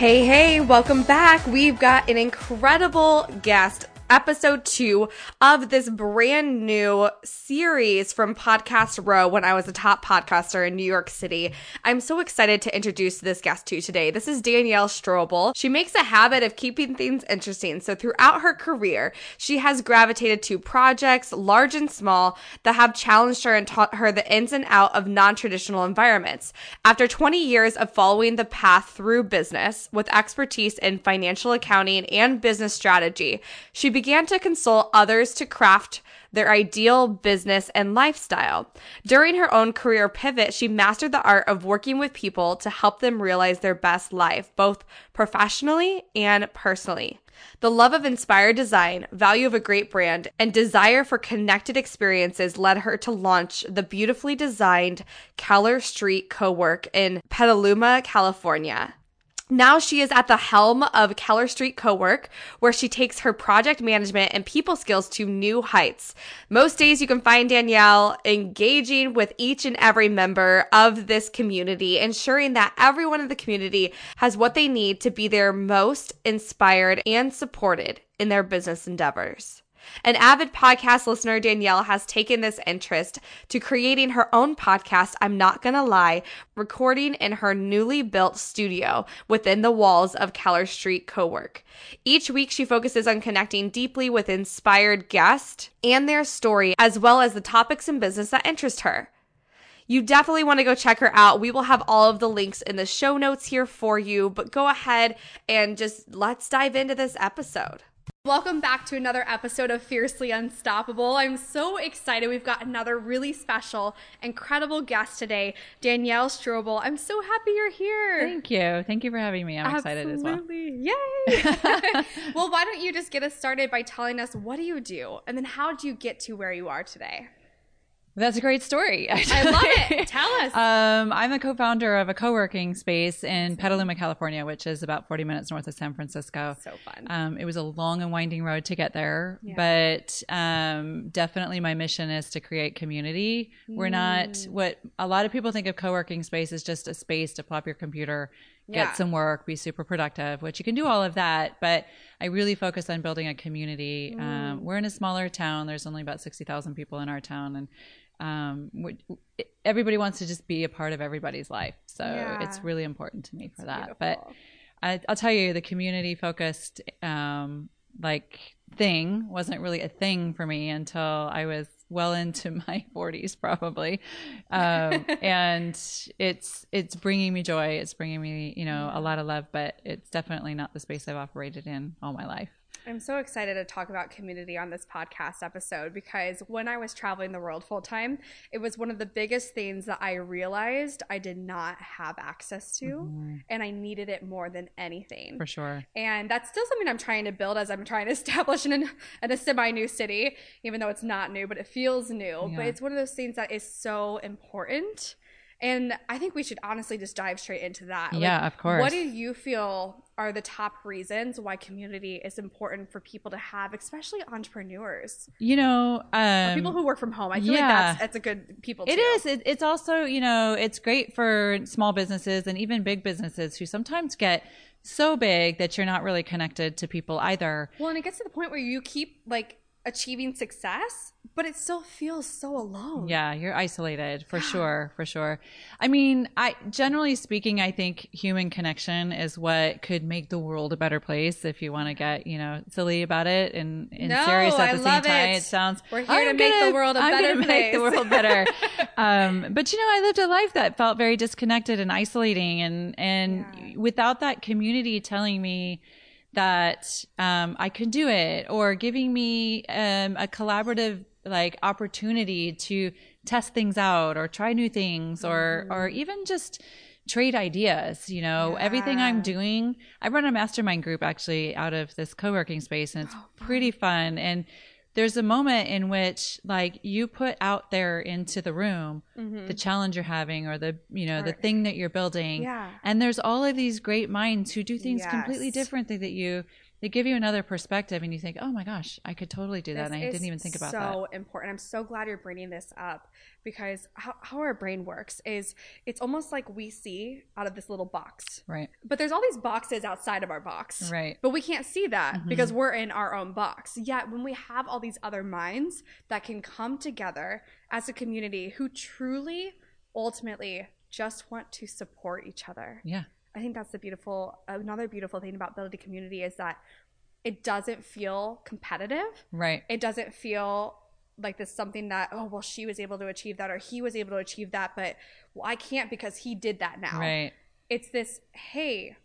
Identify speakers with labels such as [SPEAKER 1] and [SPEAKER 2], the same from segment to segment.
[SPEAKER 1] Hey, hey, welcome back. We've got an incredible guest episode two of this brand new series from Podcast Row when I was a top podcaster in New York City. I'm so excited to introduce this guest to you today. This is Danielle Strobel. She makes a habit of keeping things interesting. So throughout her career, she has gravitated to projects, large and small, that have challenged her and taught her the ins and out of non-traditional environments. After 20 years of following the path through business with expertise in financial accounting and business strategy, she began to consult others to craft their ideal business and lifestyle. During her own career pivot, she mastered the art of working with people to help them realize their best life, both professionally and personally. The love of inspired design, value of a great brand, and desire for connected experiences led her to launch the beautifully designed Keller Street Co-work in Petaluma, California. Now she is at the helm of Keller Street Cowork, where she takes her project management and people skills to new heights. Most days you can find Danielle engaging with each and every member of this community, ensuring that everyone in the community has what they need to be their most inspired and supported in their business endeavors. An avid podcast listener, Danielle has taken this interest to creating her own podcast, I'm Not Gonna Lie, recording in her newly built studio within the walls of Keller Street Cowork. Each week, she focuses on connecting deeply with inspired guests and their story, as well as the topics in business that interest her. You definitely want to go check her out. We will have all of the links in the show notes here for you, but go ahead and just let's dive into this episode. Welcome back to another episode of Fiercely Unstoppable. I'm so excited. We've got another really special, incredible guest today, Danielle Strobel. I'm so happy you're here.
[SPEAKER 2] Thank you. Thank you for having me. I'm
[SPEAKER 1] Absolutely.
[SPEAKER 2] excited as well.
[SPEAKER 1] Yay! well, why don't you just get us started by telling us what do you do and then how do you get to where you are today?
[SPEAKER 2] That's a great story.
[SPEAKER 1] I love it. Tell us.
[SPEAKER 2] Um, I'm a co-founder of a co-working space in Petaluma, California, which is about 40 minutes north of San Francisco.
[SPEAKER 1] So fun.
[SPEAKER 2] Um, it was a long and winding road to get there,
[SPEAKER 1] Yeah.
[SPEAKER 2] but um, definitely my mission is to create community. We're not
[SPEAKER 1] Mm.
[SPEAKER 2] what a lot of people think of co-working space is just a space to plop your computer, get
[SPEAKER 1] Yeah.
[SPEAKER 2] some work, be super productive, which you can do all of that. But I really focus on building a community.
[SPEAKER 1] Mm.
[SPEAKER 2] Um, we're in a smaller town. There's only about 60,000 people in our town. And um, everybody wants to just be a part of everybody's life. So
[SPEAKER 1] Yeah.
[SPEAKER 2] it's really important to me for that.
[SPEAKER 1] beautiful.
[SPEAKER 2] But I, I'll tell you, the community focused um, like thing wasn't really a thing for me until I was well into my 40s, probably. Um, and it's it's bringing me joy. It's bringing me you know a lot of love, but it's definitely not the space I've operated in all my life.
[SPEAKER 1] I'm so excited to talk about community on this podcast episode because when I was traveling the world full time, it was one of the biggest things that I realized I did not have access to, mm-hmm. and I needed it more than anything.
[SPEAKER 2] For sure.
[SPEAKER 1] And that's still something I'm trying to build as I'm trying to establish in, an, in a semi new city, even though it's not new, but it feels new. But it's one of those things that is so important. And I think we should honestly just dive straight into that.
[SPEAKER 2] Yeah, of course.
[SPEAKER 1] What do you feel are the top reasons why community is important for people to have, especially entrepreneurs,
[SPEAKER 2] You know, um,
[SPEAKER 1] people who work from home? I feel like that's that's a good people.
[SPEAKER 2] It
[SPEAKER 1] too.
[SPEAKER 2] is. It, it's also, you know, it's great for small businesses and even big businesses who sometimes get so big that you're not really connected to people either.
[SPEAKER 1] Well, and it gets to the point where you keep like achieving success, but it still feels so alone.
[SPEAKER 2] Yeah, you're isolated for sure, for sure. I mean, I generally speaking, I think human connection is what could make the world a better place. If you want to get, you know, silly about it and, and
[SPEAKER 1] No,
[SPEAKER 2] serious at
[SPEAKER 1] I
[SPEAKER 2] the
[SPEAKER 1] love
[SPEAKER 2] same time,
[SPEAKER 1] it.
[SPEAKER 2] it sounds
[SPEAKER 1] We're here to
[SPEAKER 2] "I'm
[SPEAKER 1] make the
[SPEAKER 2] gonna-
[SPEAKER 1] world a
[SPEAKER 2] I'm
[SPEAKER 1] better
[SPEAKER 2] gonna make the world better. um, but you know, I lived a life that felt very disconnected and isolating, and and
[SPEAKER 1] Yeah.
[SPEAKER 2] without that community telling me that um, I could do it or giving me um, a collaborative like opportunity to test things out or try new things or or even just trade ideas you know? Everything i'm doing i run a mastermind group actually out of this co-working space and it's pretty fun and there's a moment in which like you put out there into the room mm-hmm. the challenge you're having or the you know the thing that you're building.
[SPEAKER 1] Yeah.
[SPEAKER 2] and there's all of these great minds who do things completely differently that you they give you another perspective and you think oh my gosh i could totally do that and i didn't even think about that.
[SPEAKER 1] so important. I'm so glad you're bringing this up because how, how our brain works is it's almost like we see out of this little box,
[SPEAKER 2] right
[SPEAKER 1] but there's all these boxes outside of our box.
[SPEAKER 2] right
[SPEAKER 1] But we can't see that
[SPEAKER 2] Mhm.
[SPEAKER 1] because we're in our own box. Yet when we have all these other minds that can come together as a community who truly, ultimately, just want to support each other.
[SPEAKER 2] yeah
[SPEAKER 1] I think that's the beautiful, another beautiful thing about building community is that it doesn't feel competitive.
[SPEAKER 2] Right.
[SPEAKER 1] It doesn't feel like this something that oh well she was able to achieve that or he was able to achieve that but well, i can't because he did that now.
[SPEAKER 2] Right.
[SPEAKER 1] It's this hey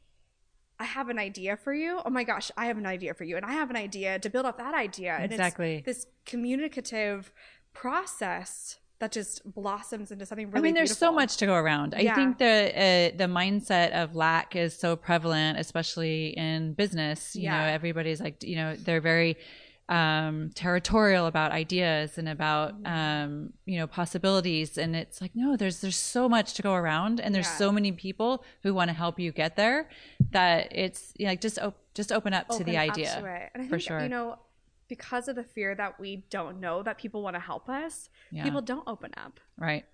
[SPEAKER 1] i have an idea for you. Oh my gosh i have an idea for you and i have an idea to build up that idea. And
[SPEAKER 2] Exactly.
[SPEAKER 1] it's this communicative process that just blossoms into something really
[SPEAKER 2] I mean, there's so
[SPEAKER 1] beautiful. much
[SPEAKER 2] much to go around. I
[SPEAKER 1] Yeah.
[SPEAKER 2] think the uh, the mindset of lack is so prevalent, especially in business. You
[SPEAKER 1] Yeah.
[SPEAKER 2] know, everybody's like, you know, they're very um, territorial about ideas and about
[SPEAKER 1] Mm-hmm.
[SPEAKER 2] um, you know possibilities, and it's like, no, there's there's so much to go around, and there's
[SPEAKER 1] Yeah.
[SPEAKER 2] so many people who want to help you get there that it's you know, like just op- just open up to the
[SPEAKER 1] open
[SPEAKER 2] idea.
[SPEAKER 1] to. And I
[SPEAKER 2] for
[SPEAKER 1] think,
[SPEAKER 2] sure.
[SPEAKER 1] you know, because of the fear that we don't know that people want to help us,
[SPEAKER 2] Yeah.
[SPEAKER 1] people don't open up.
[SPEAKER 2] Right.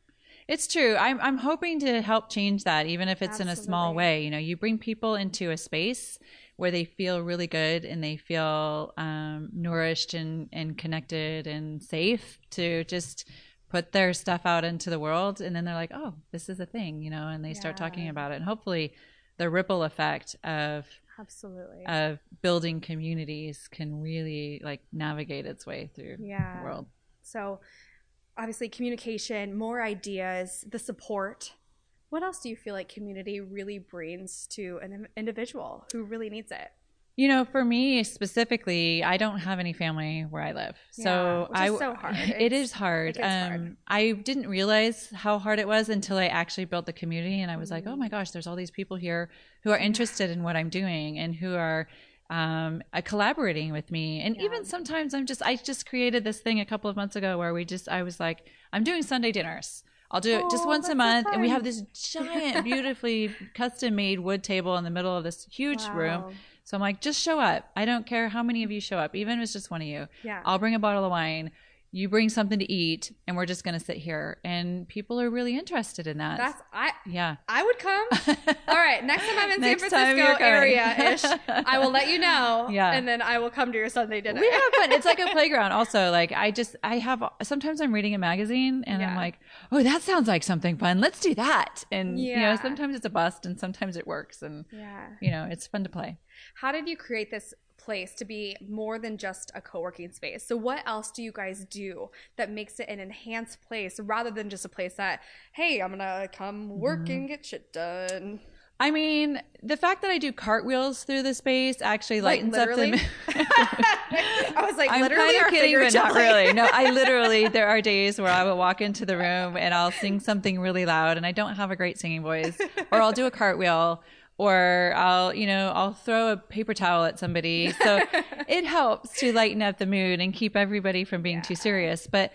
[SPEAKER 2] It's true. I'm I'm hoping to help change that, even if it's in a small way. You know, you bring people into a space where they feel really good and they feel um, nourished and, and connected and safe to just put their stuff out into the world, and then they're like, "Oh, this is a thing," you know, and they start talking about it. And hopefully, the ripple effect of
[SPEAKER 1] Absolutely.
[SPEAKER 2] of building communities can really like navigate its way through
[SPEAKER 1] Yeah.
[SPEAKER 2] the world.
[SPEAKER 1] So, obviously, communication, more ideas, the support. What else do you feel like community really brings to an individual who really needs it?
[SPEAKER 2] You know, for me specifically, I don't have any family where I live, so I
[SPEAKER 1] is so hard.
[SPEAKER 2] It
[SPEAKER 1] It's-
[SPEAKER 2] hard.
[SPEAKER 1] it
[SPEAKER 2] Um,
[SPEAKER 1] hard.
[SPEAKER 2] I didn't realize how hard it was until I actually built the community, and I was like,
[SPEAKER 1] Mm.
[SPEAKER 2] oh my gosh, there's all these people here who are interested in what I'm doing and who are um, uh, collaborating with me. And
[SPEAKER 1] Yeah.
[SPEAKER 2] even sometimes I'm just, I just created this thing a couple of months ago where we just, I was like, I'm doing Sunday dinners. I'll do it just
[SPEAKER 1] Oh,
[SPEAKER 2] once a
[SPEAKER 1] so
[SPEAKER 2] month, and we have this giant, beautifully custom made wood table in the middle of this huge room. So I'm like, just show up. I don't care how many of you show up, even if it's just one of you.
[SPEAKER 1] Yeah.
[SPEAKER 2] I'll bring a bottle of wine. You bring something to eat, and we're just going to sit here. And people are really interested in that.
[SPEAKER 1] That's I.
[SPEAKER 2] yeah.
[SPEAKER 1] I would come. All right, next time I'm in San Francisco area ish, I will let you know.
[SPEAKER 2] Yeah.
[SPEAKER 1] and then I will come to your Sunday dinner.
[SPEAKER 2] We have fun. It's like a playground. Also, like I just, I have. Sometimes I'm reading a magazine, and I'm like, oh, that sounds like something fun. Let's do that. And you know, sometimes it's a bust, and sometimes it works, and
[SPEAKER 1] yeah.
[SPEAKER 2] you know, it's fun to play.
[SPEAKER 1] How did you create this place to be more than just a co-working space? So what else do you guys do that makes it an enhanced place rather than just a place that, hey, I'm gonna come work
[SPEAKER 2] Mm-hmm.
[SPEAKER 1] and get shit done?
[SPEAKER 2] I mean, the fact that I do cartwheels through the space actually lightens up the.
[SPEAKER 1] I was like,
[SPEAKER 2] I'm
[SPEAKER 1] literally
[SPEAKER 2] kind
[SPEAKER 1] or
[SPEAKER 2] of kidding, but not really. No, I literally. There are days where I will walk into the room and I'll sing something really loud, and I don't have a great singing voice, or I'll do a cartwheel, or I'll, you know, I'll throw a paper towel at somebody. So it helps to lighten up the mood and keep everybody from being too serious. But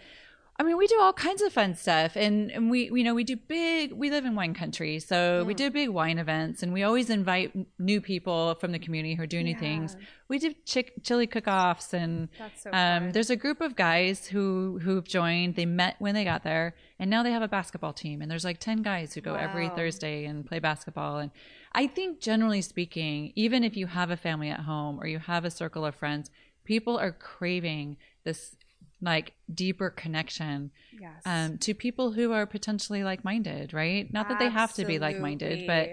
[SPEAKER 2] I mean, we do all kinds of fun stuff, and, and we, you know, we do big. We live in wine country, so we do big wine events, and we always invite new people from the community who are doing new things. We do chick, chili cook-offs, and
[SPEAKER 1] so
[SPEAKER 2] um, there's a group of guys who who've joined. They met when they got there, and now they have a basketball team. And there's like ten guys who go every Thursday and play basketball. And I think, generally speaking, even if you have a family at home or you have a circle of friends, people are craving this like deeper connection
[SPEAKER 1] Yes.
[SPEAKER 2] um, to people who are potentially like-minded, right? Not that they have to be like-minded, but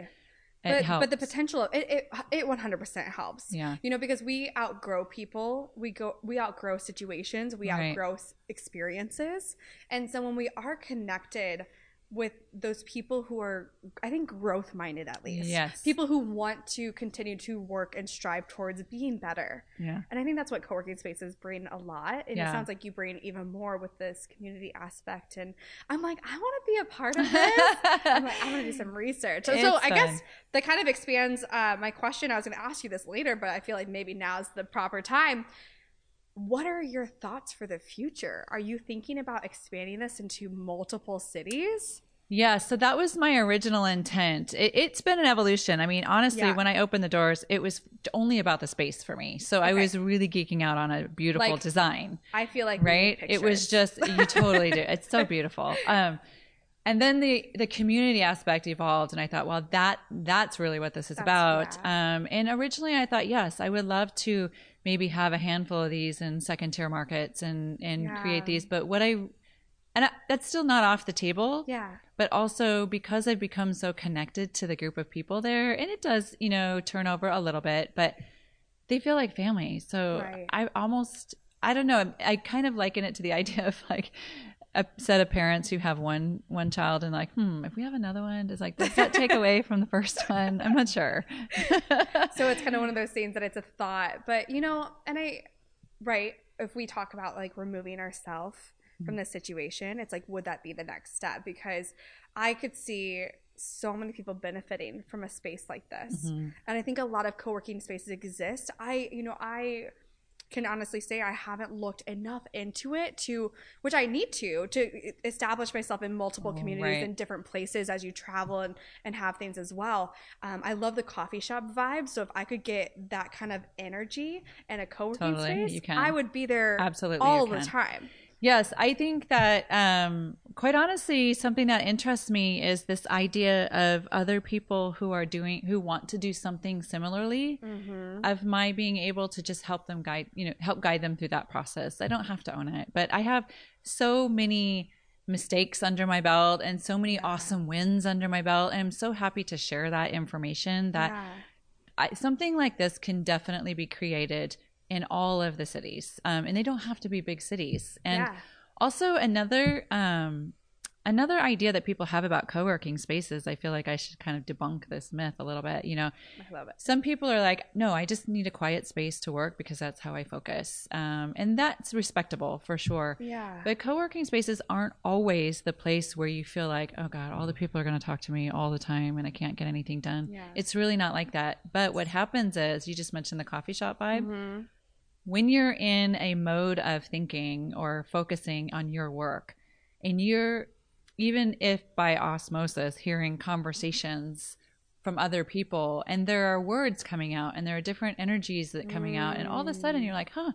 [SPEAKER 2] it
[SPEAKER 1] but,
[SPEAKER 2] helps.
[SPEAKER 1] but the potential it, it it 100% helps
[SPEAKER 2] Yeah.
[SPEAKER 1] you know because we outgrow people we go we outgrow situations we
[SPEAKER 2] Right.
[SPEAKER 1] outgrow experiences and so when we are connected with those people who are i think growth minded at least
[SPEAKER 2] Yes.
[SPEAKER 1] people who want to continue to work and strive towards being better
[SPEAKER 2] yeah.
[SPEAKER 1] and i think that's what co-working spaces bring a lot and
[SPEAKER 2] Yeah.
[SPEAKER 1] it sounds like you bring even more with this community aspect and i'm like i want to be a part of this I'm like, I'm gonna do some research. So, so I guess that kind of expands uh, my question. I was gonna ask you this later, but I feel like maybe now is the proper time. What are your thoughts for the future? Are you thinking about expanding this into multiple cities?
[SPEAKER 2] Yeah, so that was my original intent. It, it's been an evolution. I mean, honestly,
[SPEAKER 1] Yeah.
[SPEAKER 2] when I opened the doors, it was only about the space for me. So I was really geeking out on a beautiful
[SPEAKER 1] Like,
[SPEAKER 2] design,
[SPEAKER 1] I feel like
[SPEAKER 2] right? It was just you totally do. It's so beautiful. Um, and then the the community aspect evolved, and I thought, well, that that's really what this is
[SPEAKER 1] That's-
[SPEAKER 2] about. Um, and originally, I thought, yes, I would love to maybe have a handful of these in second tier markets and and
[SPEAKER 1] Yeah.
[SPEAKER 2] create these. But what I and I, that's still not off the table
[SPEAKER 1] yeah,
[SPEAKER 2] but also because I've become so connected to the group of people there, and it does, you know, turn over a little bit, but they feel like family. So
[SPEAKER 1] Right.
[SPEAKER 2] I almost, I don't know, I kind of liken it to the idea of like a set of parents who have one one child and like, hmm, if we have another one, does like does that take away from the first one? I'm not sure.
[SPEAKER 1] so it's kind of one of those things that it's a thought but you know and i right if we talk about like removing ourselves from this situation it's like would that be the next step because i could see so many people benefiting from a space like this and i think a lot of co-working spaces exist i you know i can honestly say I haven't looked enough into it to, which I need to, to establish myself in multiple
[SPEAKER 2] Oh,
[SPEAKER 1] communities
[SPEAKER 2] right.
[SPEAKER 1] in different places as you travel and, and have things as well. Um, I love the coffee shop vibe. So if I could get that kind of energy in a co-working
[SPEAKER 2] Totally,
[SPEAKER 1] space. I would be there
[SPEAKER 2] Absolutely,
[SPEAKER 1] all the time.
[SPEAKER 2] Yes, I think that um, quite honestly, something that interests me is this idea of other people who are doing, who want to do something similarly, of my being able to just help them guide, you know, help guide them through that process. I don't have to own it, but I have so many mistakes under my belt and so many awesome wins under my belt. And I'm so happy to share that information that
[SPEAKER 1] yeah.
[SPEAKER 2] I, something like this can definitely be created in all of the cities um, and they don't have to be big cities and
[SPEAKER 1] Yeah.
[SPEAKER 2] also another um, another idea that people have about co-working spaces i feel like i should kind of debunk this myth a little bit you know
[SPEAKER 1] I love it.
[SPEAKER 2] some people are like no i just need a quiet space to work because that's how i focus um, and that's respectable for sure
[SPEAKER 1] Yeah.
[SPEAKER 2] but co-working spaces aren't always the place where you feel like, oh God, all the people are going to talk to me all the time and I can't get anything done.
[SPEAKER 1] Yeah.
[SPEAKER 2] It's really not like that. But what happens is, you just mentioned the coffee shop vibe.
[SPEAKER 1] Mhm.
[SPEAKER 2] When you're in a mode of thinking or focusing on your work, and you're, even if by osmosis, hearing conversations from other people, and there are words coming out and there are different energies that coming out, and all of a sudden you're like, huh,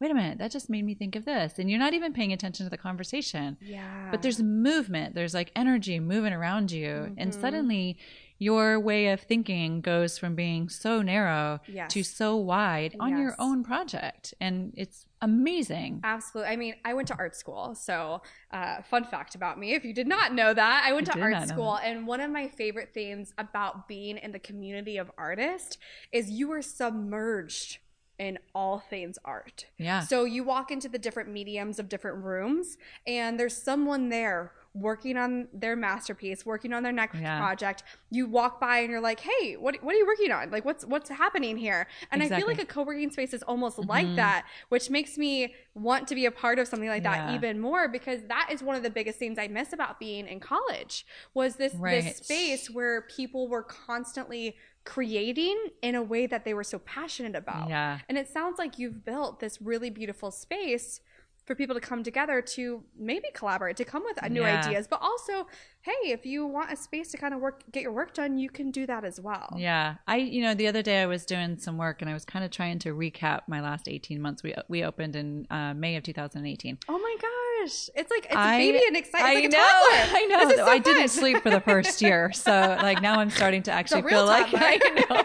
[SPEAKER 2] wait a minute, that just made me think of this. And you're not even paying attention to the conversation
[SPEAKER 1] Yeah.
[SPEAKER 2] but there's movement there's like energy moving around you and
[SPEAKER 1] Mhm.
[SPEAKER 2] suddenly your way of thinking goes from being so narrow
[SPEAKER 1] Yes.
[SPEAKER 2] to so wide on your own project and it's amazing
[SPEAKER 1] Absolutely. I mean, I went to art school. So, uh, fun fact about me if you did not know that, I went
[SPEAKER 2] I
[SPEAKER 1] to art school. And one of my favorite things about being in the community of artists is you are submerged in all things art.
[SPEAKER 2] yeah
[SPEAKER 1] So, you walk into the different mediums of different rooms, and there's someone there working on their masterpiece, working on their next
[SPEAKER 2] Yeah.
[SPEAKER 1] project. You walk by and you're like, "Hey, what what are you working on? Like what's what's happening here?" And I feel like a co-working space is almost like
[SPEAKER 2] Mhm.
[SPEAKER 1] that, which makes me want to be a part of something like that
[SPEAKER 2] Yeah.
[SPEAKER 1] even more because that is one of the biggest things I miss about being in college was this
[SPEAKER 2] Right.
[SPEAKER 1] this space where people were constantly creating in a way that they were so passionate about.
[SPEAKER 2] yeah
[SPEAKER 1] And it sounds like you've built this really beautiful space for people to come together to maybe collaborate, to come with new
[SPEAKER 2] Yeah.
[SPEAKER 1] ideas, but also, hey, if you want a space to kind of work, get your work done, you can do that as well.
[SPEAKER 2] yeah i you know the other day i was doing some work and i was kind of trying to recap my last 18 months we we opened in uh, may of 2018
[SPEAKER 1] Oh my gosh, it's like it's
[SPEAKER 2] I-
[SPEAKER 1] a baby and exciting.
[SPEAKER 2] I
[SPEAKER 1] like
[SPEAKER 2] know,
[SPEAKER 1] toddler.
[SPEAKER 2] I know.
[SPEAKER 1] So
[SPEAKER 2] I didn't sleep for the first year, so like now I'm starting to actually feel like. I know.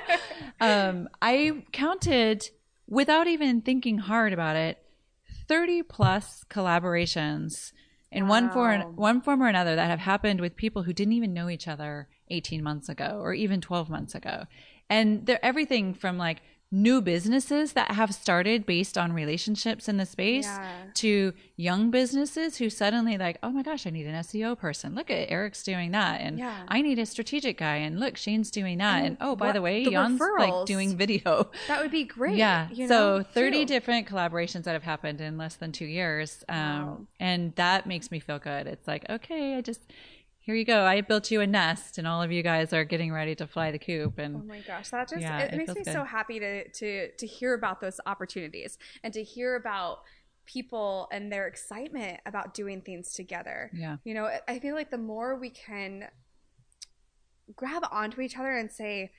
[SPEAKER 2] Um, I counted without even thinking hard about it, 30 plus collaborations in one form one form or another that have happened with people who didn't even know each other 18 months ago or even 12 months ago. And they're everything from like new businesses that have started based on relationships in the space
[SPEAKER 1] Yeah.
[SPEAKER 2] to young businesses who suddenly like, oh my gosh, I need an SEO person. Look at Eric's doing that, and
[SPEAKER 1] Yeah.
[SPEAKER 2] I need a strategic guy, and look, Shane's doing that, and,
[SPEAKER 1] And
[SPEAKER 2] oh by the way,
[SPEAKER 1] the
[SPEAKER 2] Jan's like doing video.
[SPEAKER 1] That would be great.
[SPEAKER 2] Yeah.
[SPEAKER 1] you
[SPEAKER 2] so
[SPEAKER 1] know,
[SPEAKER 2] 30
[SPEAKER 1] too.
[SPEAKER 2] different collaborations that have happened in less than two years. Um,
[SPEAKER 1] Wow.
[SPEAKER 2] And that makes me feel good. It's like, okay, I just, here you go. I built you a nest, and all of you guys are getting ready to fly the coop. And Oh
[SPEAKER 1] my gosh, that just
[SPEAKER 2] Yeah,
[SPEAKER 1] it,
[SPEAKER 2] it
[SPEAKER 1] makes me
[SPEAKER 2] good.
[SPEAKER 1] so happy to to to hear about those opportunities and to hear about people and their excitement about doing things together.
[SPEAKER 2] yeah,
[SPEAKER 1] You know, I feel like the more we can grab onto each other and say,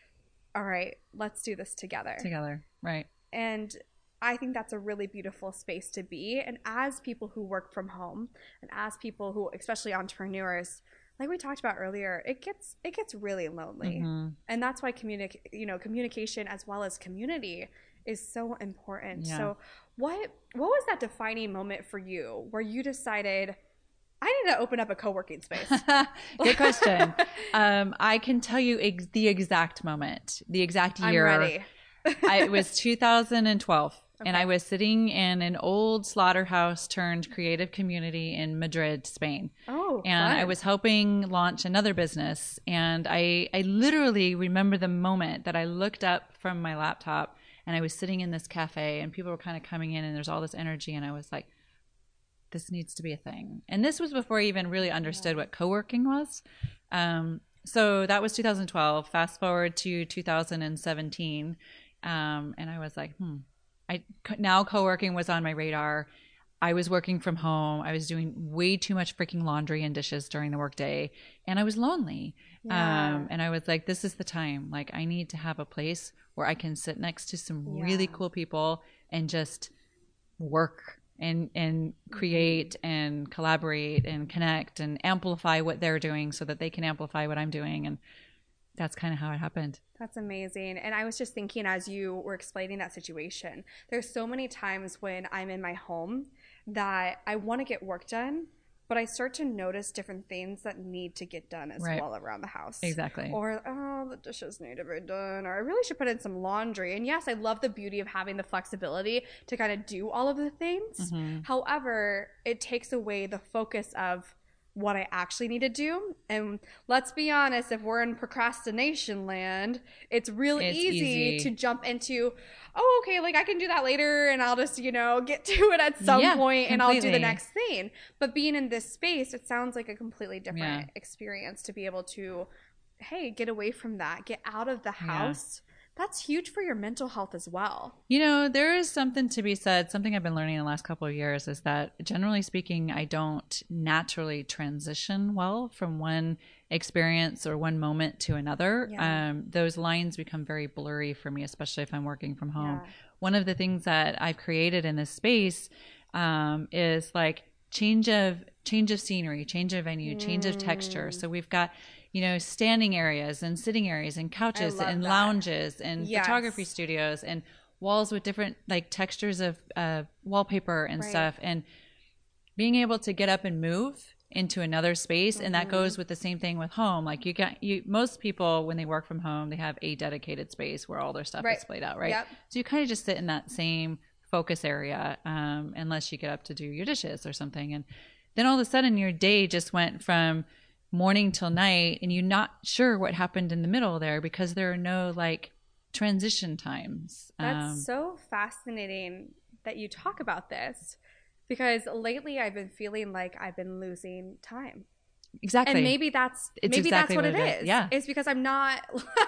[SPEAKER 1] "All right, let's do this together."
[SPEAKER 2] together. Right.
[SPEAKER 1] And I think that's a really beautiful space to be. And as people who work from home, and as people who, especially entrepreneurs, like we talked about earlier, it gets it gets really lonely
[SPEAKER 2] Mhm.
[SPEAKER 1] and that's why communic- you know communication as well as community is so important
[SPEAKER 2] Yeah.
[SPEAKER 1] so what what was that defining moment for you where you decided i need to open up a co-working space
[SPEAKER 2] Good question. um, I can tell you ex- the exact moment, the exact year.
[SPEAKER 1] i'm ready
[SPEAKER 2] I, it was 2012, and I was sitting in an old slaughterhouse turned creative community in Madrid, Spain.
[SPEAKER 1] oh
[SPEAKER 2] and I was helping launch another business. And I, I literally remember the moment that I looked up from my laptop and I was sitting in this cafe and people were kind of coming in and there's all this energy. And I was like, this needs to be a thing. And this was before I even really understood what co working was. Um, so that was 2012. Fast forward to 2017. Um, and I was like, hmm, I now co working was on my radar. I was working from home. I was doing way too much freaking laundry and dishes during the workday, and I was lonely.
[SPEAKER 1] Yeah.
[SPEAKER 2] Um, and I was like, "This is the time. Like, I need to have a place where I can sit next to some really cool people and just work and and create and collaborate and connect and amplify what they're doing so that they can amplify what I'm doing." And that's kind of how it happened.
[SPEAKER 1] That's amazing. And I was just thinking as you were explaining that situation, there's so many times when I'm in my home that I want to get work done, but I start to notice different things that need to get done as
[SPEAKER 2] Right.
[SPEAKER 1] well around the house.
[SPEAKER 2] Exactly.
[SPEAKER 1] Or, oh, the dishes need to be done. Or I really should put in some laundry. And yes, I love the beauty of having the flexibility to kind of do all of the things.
[SPEAKER 2] Mhm.
[SPEAKER 1] However, it takes away the focus of what I actually need to do. And let's be honest, if we're in procrastination land, it's real
[SPEAKER 2] It's
[SPEAKER 1] easy,
[SPEAKER 2] easy.
[SPEAKER 1] to jump into, oh, okay, like I can do that later and I'll just, you know, get to it at some
[SPEAKER 2] Yeah,
[SPEAKER 1] point and I'll do the next thing. But being in this space, it sounds like a completely different
[SPEAKER 2] Yeah.
[SPEAKER 1] experience to be able to, hey, get away from that, get out of the
[SPEAKER 2] Yeah.
[SPEAKER 1] That's huge for your mental health as well.
[SPEAKER 2] You know, there is something to be said. Something I've been learning in the last couple of years is that generally speaking, I don't naturally transition well from one experience or one moment to another.
[SPEAKER 1] Yeah.
[SPEAKER 2] Um, those lines become very blurry for me, especially if I'm working from home.
[SPEAKER 1] Yeah.
[SPEAKER 2] One of the things that I've created in this space um, is like change of change of scenery, change of venue, change of texture.
[SPEAKER 1] Mm.
[SPEAKER 2] So we've got you know standing areas and sitting areas and couches and
[SPEAKER 1] that.
[SPEAKER 2] lounges and
[SPEAKER 1] Yes.
[SPEAKER 2] photography studios and walls with different like textures of uh, wallpaper and
[SPEAKER 1] Right.
[SPEAKER 2] stuff and being able to get up and move into another space and that
[SPEAKER 1] Mm-hmm.
[SPEAKER 2] goes with the same thing with home like you got you most people when they work from home they have a dedicated space where all their stuff
[SPEAKER 1] Right.
[SPEAKER 2] is splayed out right
[SPEAKER 1] Yep.
[SPEAKER 2] so you kind of just sit in that same focus area um, unless you get up to do your dishes or something and then all of a sudden your day just went from morning till night and you're not sure what happened in the middle there because there are no like transition times
[SPEAKER 1] That's
[SPEAKER 2] Um,
[SPEAKER 1] so fascinating that you talk about this because lately I've been feeling like I've been losing time.
[SPEAKER 2] exactly
[SPEAKER 1] And maybe that's
[SPEAKER 2] It's
[SPEAKER 1] maybe
[SPEAKER 2] exactly
[SPEAKER 1] that's what,
[SPEAKER 2] what
[SPEAKER 1] it is.
[SPEAKER 2] is. Yeah.
[SPEAKER 1] It's because I'm not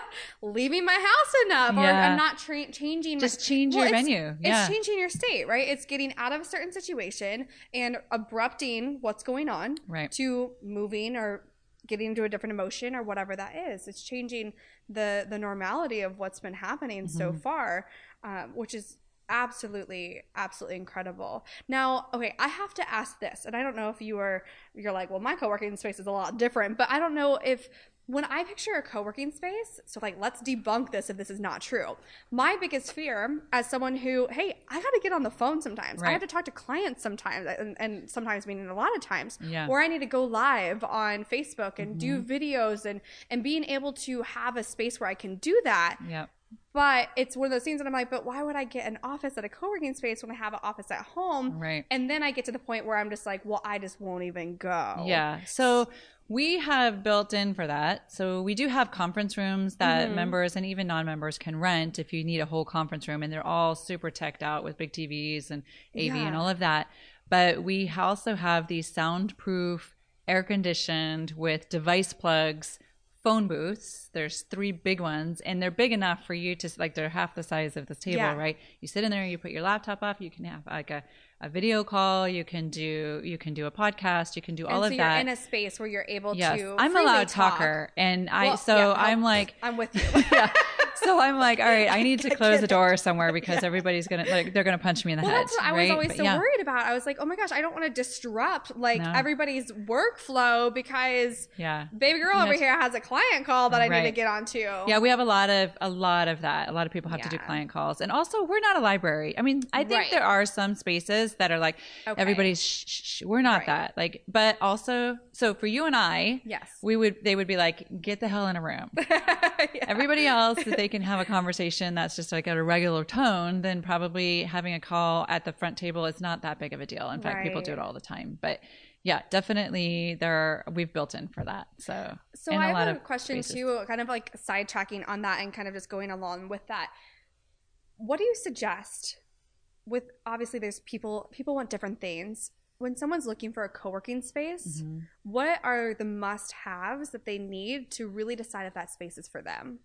[SPEAKER 1] leaving my house enough or I'm not tra- changing my-
[SPEAKER 2] just change
[SPEAKER 1] Well,
[SPEAKER 2] your
[SPEAKER 1] it's-
[SPEAKER 2] venue
[SPEAKER 1] It's changing your state, right? It's getting out of a certain situation and abrupting what's going on
[SPEAKER 2] right
[SPEAKER 1] to moving or getting into a different emotion or whatever that is. It's changing the the normality of what's been happening so
[SPEAKER 2] Mm-hmm.
[SPEAKER 1] far, um, which is absolutely absolutely incredible now okay i have to ask this and i don't know if you are you're like well my co-working space is a lot different but i don't know if when i picture a co-working space so like let's debunk this if this is not true my biggest fear as someone who hey i got to get on the phone sometimes
[SPEAKER 2] Right.
[SPEAKER 1] i have to talk to clients sometimes and, and sometimes meaning a lot of times
[SPEAKER 2] Yeah.
[SPEAKER 1] or i need to go live on facebook and do
[SPEAKER 2] Mm-hmm.
[SPEAKER 1] videos and and being able to have a space where i can do that
[SPEAKER 2] Yep.
[SPEAKER 1] but it's one of those things that I'm like, but why would I get an office at a co-working space when I have an office at home?
[SPEAKER 2] Right.
[SPEAKER 1] And then I get to the point where I'm just like, well, I just won't even go.
[SPEAKER 2] Yeah. So we have built in for that. So we do have conference rooms that
[SPEAKER 1] Mm-hmm.
[SPEAKER 2] members and even non-members can rent if you need a whole conference room and they're all super teched out with big TVs and AV and all of that. But we also have these soundproof, air conditioned with device plugs phone booths. There's three big ones and they're big enough for you to like they're half the size of this table,
[SPEAKER 1] Yeah.
[SPEAKER 2] right? You sit in there, you put your laptop off. you can have like a, a video call, you can do you can do a podcast, you can do
[SPEAKER 1] And
[SPEAKER 2] all
[SPEAKER 1] so
[SPEAKER 2] of
[SPEAKER 1] you're
[SPEAKER 2] that.
[SPEAKER 1] in a space where you're able
[SPEAKER 2] Yes,
[SPEAKER 1] to.
[SPEAKER 2] I'm a loud
[SPEAKER 1] talk.
[SPEAKER 2] talker, and I
[SPEAKER 1] Well,
[SPEAKER 2] so
[SPEAKER 1] yeah,
[SPEAKER 2] I'm like,
[SPEAKER 1] I'm with you.
[SPEAKER 2] yeah. So I'm like, all right, I need to close the door somewhere because everybody's gonna like they're gonna punch me in the
[SPEAKER 1] Well,
[SPEAKER 2] head.
[SPEAKER 1] that's what I was always
[SPEAKER 2] But
[SPEAKER 1] so
[SPEAKER 2] yeah.
[SPEAKER 1] worried about. I was like, oh my gosh, I don't want to disrupt like
[SPEAKER 2] No.
[SPEAKER 1] everybody's workflow because
[SPEAKER 2] Yeah,
[SPEAKER 1] baby girl
[SPEAKER 2] You
[SPEAKER 1] over here has a client call that I need to
[SPEAKER 2] Right.
[SPEAKER 1] get onto.
[SPEAKER 2] yeah, we have a lot of a lot of that. A lot of people have to do client calls, and also we're not a library. I mean, I think
[SPEAKER 1] Right.
[SPEAKER 2] there are some spaces that are like
[SPEAKER 1] Okay.
[SPEAKER 2] everybody's shh, shh, shh. We're not
[SPEAKER 1] Right.
[SPEAKER 2] that. Like, but also, so for you and I,
[SPEAKER 1] Yes.
[SPEAKER 2] we would they would be like, get the hell in a room.
[SPEAKER 1] Yeah.
[SPEAKER 2] everybody else they can have a conversation that's just like at a regular tone then probably having a call at the front table is not that big of a deal in fact people do it all the time but yeah definitely there are, we've built in for that so
[SPEAKER 1] So I
[SPEAKER 2] a lot
[SPEAKER 1] have a
[SPEAKER 2] of
[SPEAKER 1] question
[SPEAKER 2] spaces.
[SPEAKER 1] too, kind of like sidetracking on that and kind of just going along with that. What do you suggest with obviously there's people people want different things. When someone's looking for a co-working space,
[SPEAKER 2] Mhm.
[SPEAKER 1] what are the must-haves that they need to really decide if that space is for them?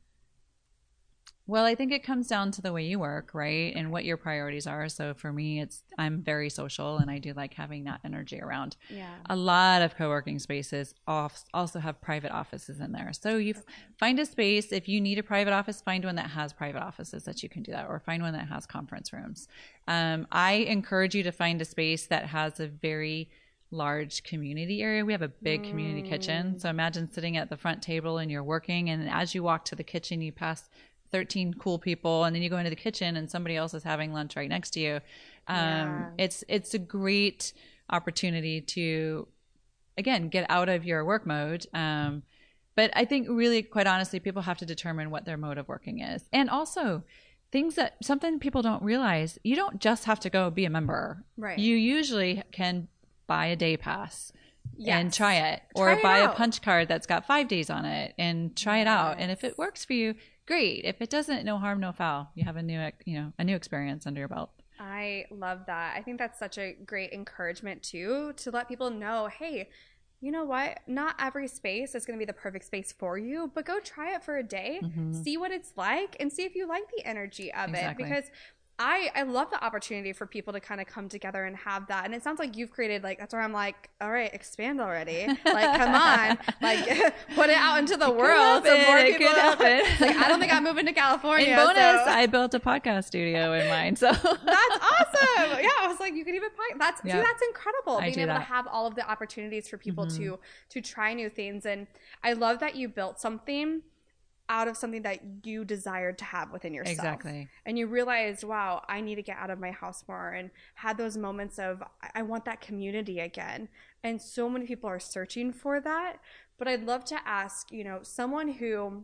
[SPEAKER 2] Well, I think it comes down to the way you work, right? And what your priorities are. So for me, it's I'm very social and I do like having that energy around.
[SPEAKER 1] Yeah.
[SPEAKER 2] A lot of co-working spaces off- also have private offices in there. So you find a space if you need a private office, find one that has private offices that you can do that, or find one that has conference rooms. Um, I encourage you to find a space that has a very large community area. We have a big community kitchen. So imagine sitting at the front table and you're working, and as you walk to the kitchen, you pass 13 cool people, and then you go into the kitchen and somebody else is having lunch right next to you. Um,
[SPEAKER 1] Yeah.
[SPEAKER 2] It's it's a great opportunity to again get out of your work mode. Um, but I think really, quite honestly, people have to determine what their mode of working is, and also things that something people don't realize. You don't just have to go be a member.
[SPEAKER 1] Right.
[SPEAKER 2] You usually can buy a day pass and try it
[SPEAKER 1] Try
[SPEAKER 2] or
[SPEAKER 1] it
[SPEAKER 2] buy a punch card that's got five days on it and try it out and if it works for you great if it doesn't no harm no foul you have a new you know a new experience under your belt
[SPEAKER 1] I love that. I think that's such a great encouragement too to let people know, hey, you know what? Not every space is going to be the perfect space for you, but go try it for a day, mm-hmm. see what it's like, and see if you like the energy of
[SPEAKER 2] Exactly.
[SPEAKER 1] it. Because I I love the opportunity for people to kind of come together and have that. And it sounds like you've created like that's where I'm like, all right, expand already. Like, come on, like put it out into the world so more
[SPEAKER 2] It
[SPEAKER 1] people.
[SPEAKER 2] could happen.
[SPEAKER 1] like, I don't think I'm moving to California.
[SPEAKER 2] in bonus
[SPEAKER 1] so-
[SPEAKER 2] i built a podcast studio in mine so
[SPEAKER 1] that's awesome. Yeah, I was like, you could even pipe. That's
[SPEAKER 2] Yeah.
[SPEAKER 1] that's incredible.
[SPEAKER 2] I
[SPEAKER 1] Being able to
[SPEAKER 2] that. Mm-hmm.
[SPEAKER 1] have all of the opportunities for people to to try new things, and I love that you built something out of something that you desired to have within yourself.
[SPEAKER 2] Exactly.
[SPEAKER 1] And you realized, wow, I need to get out of my house more, and had those moments of I- want that community again. And so many people are searching for that. But I'd love to ask, you know, someone who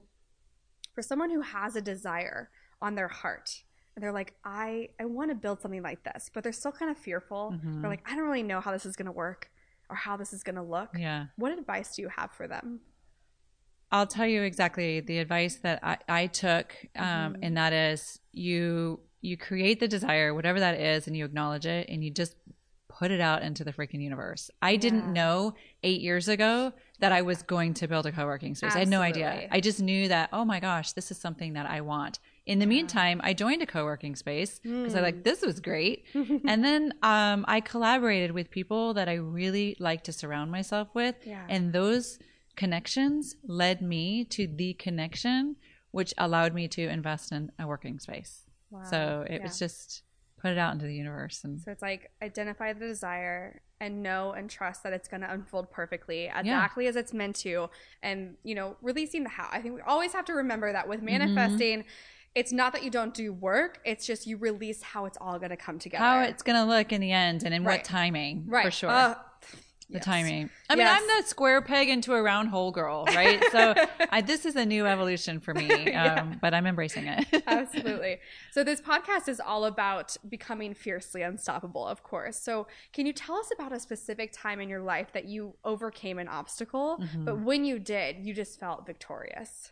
[SPEAKER 1] for someone who has a desire on their heart and they're like i i want to build something like this but they're still kind of fearful
[SPEAKER 2] Mhm.
[SPEAKER 1] they're like i don't really know how this is going to work or how this is going to look
[SPEAKER 2] yeah
[SPEAKER 1] what advice do you have for them
[SPEAKER 2] I'll tell you exactly the advice that I, I took, um,
[SPEAKER 1] Mm-hmm.
[SPEAKER 2] and that is you you create the desire, whatever that is, and you acknowledge it, and you just put it out into the freaking universe. I
[SPEAKER 1] Yeah.
[SPEAKER 2] didn't know eight years ago that I was going to build a co-working space. I had no idea. I just knew that oh my gosh, this is something that I want. In the meantime, I joined a co-working space because I
[SPEAKER 1] Hmm.
[SPEAKER 2] like this was great, and then um, I collaborated with people that I really like to surround myself with,
[SPEAKER 1] Yeah.
[SPEAKER 2] and those connections led me to the connection which allowed me to invest in a working space
[SPEAKER 1] Wow.
[SPEAKER 2] so it
[SPEAKER 1] Yeah.
[SPEAKER 2] was just put it out into the universe and
[SPEAKER 1] So it's like identify the desire and know and trust that it's going to unfold perfectly exactly as it's meant to and you know releasing the how. I think we always have to remember that with manifesting it's not that you don't do work, it's just you release how it's all going to come together.
[SPEAKER 2] how it's going to look in the end and in
[SPEAKER 1] Right.
[SPEAKER 2] what timing
[SPEAKER 1] right.
[SPEAKER 2] for sure
[SPEAKER 1] Uh,
[SPEAKER 2] the
[SPEAKER 1] yes.
[SPEAKER 2] timing i mean
[SPEAKER 1] Yes.
[SPEAKER 2] i'm the square peg into a round hole girl right so I, this is a new evolution for me um,
[SPEAKER 1] Yeah.
[SPEAKER 2] but i'm embracing it
[SPEAKER 1] Absolutely. So this podcast is all about becoming fiercely unstoppable, of course. So can you tell us about a specific time in your life that you overcame an obstacle,
[SPEAKER 2] Mm-hmm.
[SPEAKER 1] but when you did, you just felt victorious?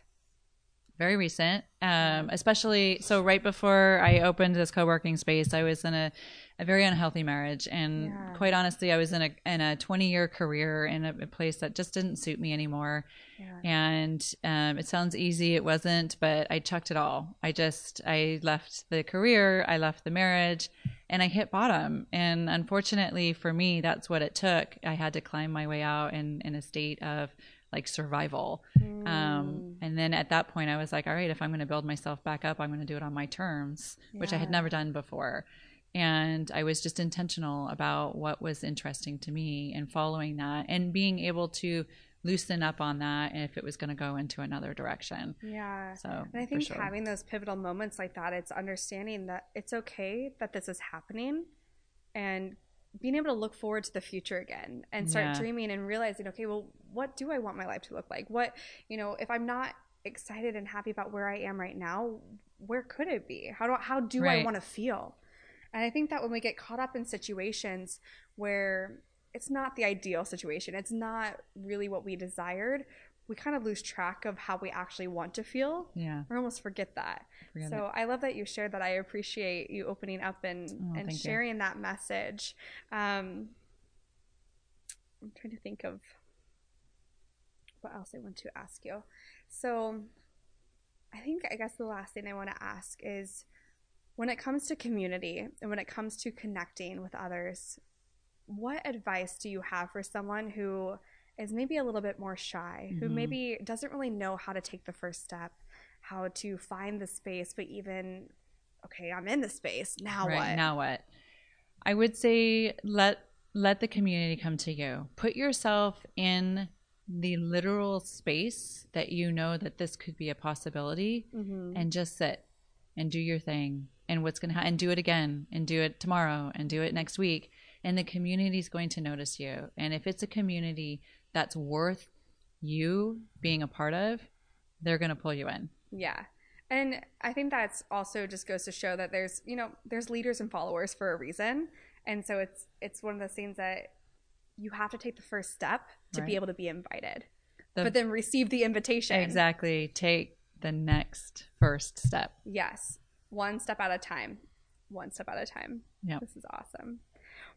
[SPEAKER 2] Very recent um, especially so right before i opened this co-working space i was in a, a very unhealthy marriage. And
[SPEAKER 1] Yeah.
[SPEAKER 2] quite honestly i was in a in a 20 year career in a, a place that just didn't suit me anymore.
[SPEAKER 1] Yeah.
[SPEAKER 2] and um, it sounds easy it wasn't but i chucked it all. I just i left the career i left the marriage and i hit bottom. And unfortunately for me that's what it took. I had to climb my way out in in a state of like survival. Um, and then at that point i was like all right if i'm going to build myself back up i'm going to do it on my terms which i had never done before. And i was just intentional about what was interesting to me and following that and being able to loosen up on that if it was going to go into another direction.
[SPEAKER 1] Yeah.
[SPEAKER 2] so
[SPEAKER 1] And I think
[SPEAKER 2] sure.
[SPEAKER 1] having those pivotal moments like that, it's understanding that it's okay that this is happening and being able to look forward to the future again and start
[SPEAKER 2] Yeah.
[SPEAKER 1] dreaming and realizing, okay, well, what do I want my life to look like? What, you know, if I'm not excited and happy about where I am right now, where could it be? How do, how do I want to feel? And I think that when we get caught up in situations where it's not the ideal situation, it's not really what we desired, we kind of lose track of how we actually want to feel
[SPEAKER 2] yeah
[SPEAKER 1] We almost forget that.
[SPEAKER 2] Forget
[SPEAKER 1] so I love that you shared that. I appreciate you opening up and,
[SPEAKER 2] Oh,
[SPEAKER 1] and
[SPEAKER 2] thank you.
[SPEAKER 1] sharing that message. Um, I'm trying to think of what else I want to ask you. So I think, I guess the last thing I want to ask is when it comes to community and when it comes to connecting with others, what advice do you have for someone who is maybe a little bit more shy, who
[SPEAKER 2] Mhm.
[SPEAKER 1] maybe doesn't really know how to take the first step, how to find the space, but even, okay, I'm in the space. Now
[SPEAKER 2] right
[SPEAKER 1] what?
[SPEAKER 2] now what i would say let let the community come to you put yourself in the literal space that you know that this could be a possibility
[SPEAKER 1] Mhm.
[SPEAKER 2] and just sit and do your thing and what's going to happen and do it again and do it tomorrow and do it next week and the community is going to notice you and if it's a community that's worth you being a part of they're going to pull you in
[SPEAKER 1] Yeah. And I think that's also just goes to show that there's, you know, there's leaders and followers for a reason. And so it's it's one of those things that you have to take the first step to be able to be invited.
[SPEAKER 2] The-
[SPEAKER 1] but then receive the invitation.
[SPEAKER 2] exactly take the next first step
[SPEAKER 1] Yes. One step at a time. One step at a time.
[SPEAKER 2] Yep.
[SPEAKER 1] This is awesome.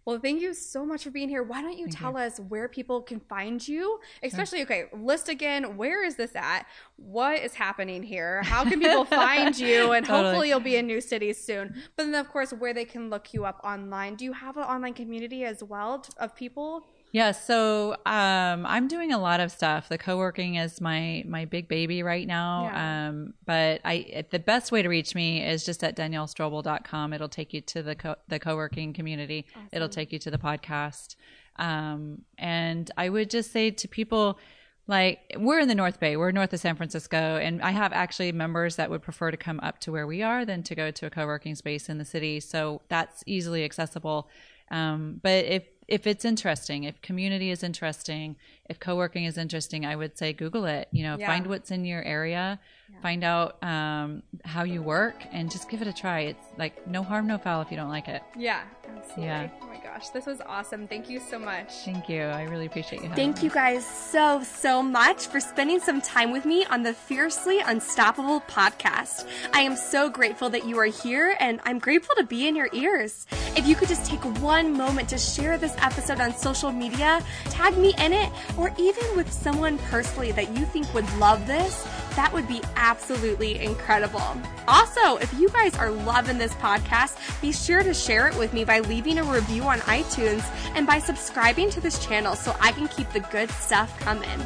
[SPEAKER 1] Well, thank you so much for being here. Why don't you
[SPEAKER 2] Thank
[SPEAKER 1] tell us where people can find you? Especially, okay, list again. Where is this at? What is happening here? How can people find you? And
[SPEAKER 2] Totally.
[SPEAKER 1] hopefully, you'll be in new cities soon. But then, of course, where they can look you up online. Do you have an online community as well of people?
[SPEAKER 2] Yeah, so um, I'm doing a lot of stuff. The co-working is my my big baby right now.
[SPEAKER 1] Yeah.
[SPEAKER 2] Um, but I the best way to reach me is just at daniellestrobel.com. It'll take you to the co- the co-working community. It'll take you to the podcast. Um, and I would just say to people like we're in the North Bay, we're north of San Francisco, and I have actually members that would prefer to come up to where we are than to go to a co-working space in the city. So that's easily accessible. Um, but if if it's interesting, if community is interesting, if co-working is interesting, I would say Google it. You know,
[SPEAKER 1] Yeah.
[SPEAKER 2] find what's in your area, find out um, how you work, and just give it a try. It's like no harm, no foul if you don't like it.
[SPEAKER 1] Yeah, absolutely.
[SPEAKER 2] Yeah.
[SPEAKER 1] Oh my gosh, this was awesome. Thank you so much.
[SPEAKER 2] Thank you. I really appreciate you.
[SPEAKER 1] Thank you guys so, so much for spending some time with me on the Fiercely Unstoppable podcast. I am so grateful that you are here and I'm grateful to be in your ears. If you could just take one moment to share this episode on social media, tag me in it, or even with someone personally that you think would love this, that would be absolutely incredible. Also, if you guys are loving this podcast, be sure to share it with me by leaving a review on iTunes and by subscribing to this channel so I can keep the good stuff coming.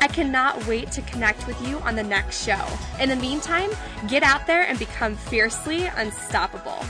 [SPEAKER 1] I cannot wait to connect with you on the next show. In the meantime, get out there and become fiercely unstoppable.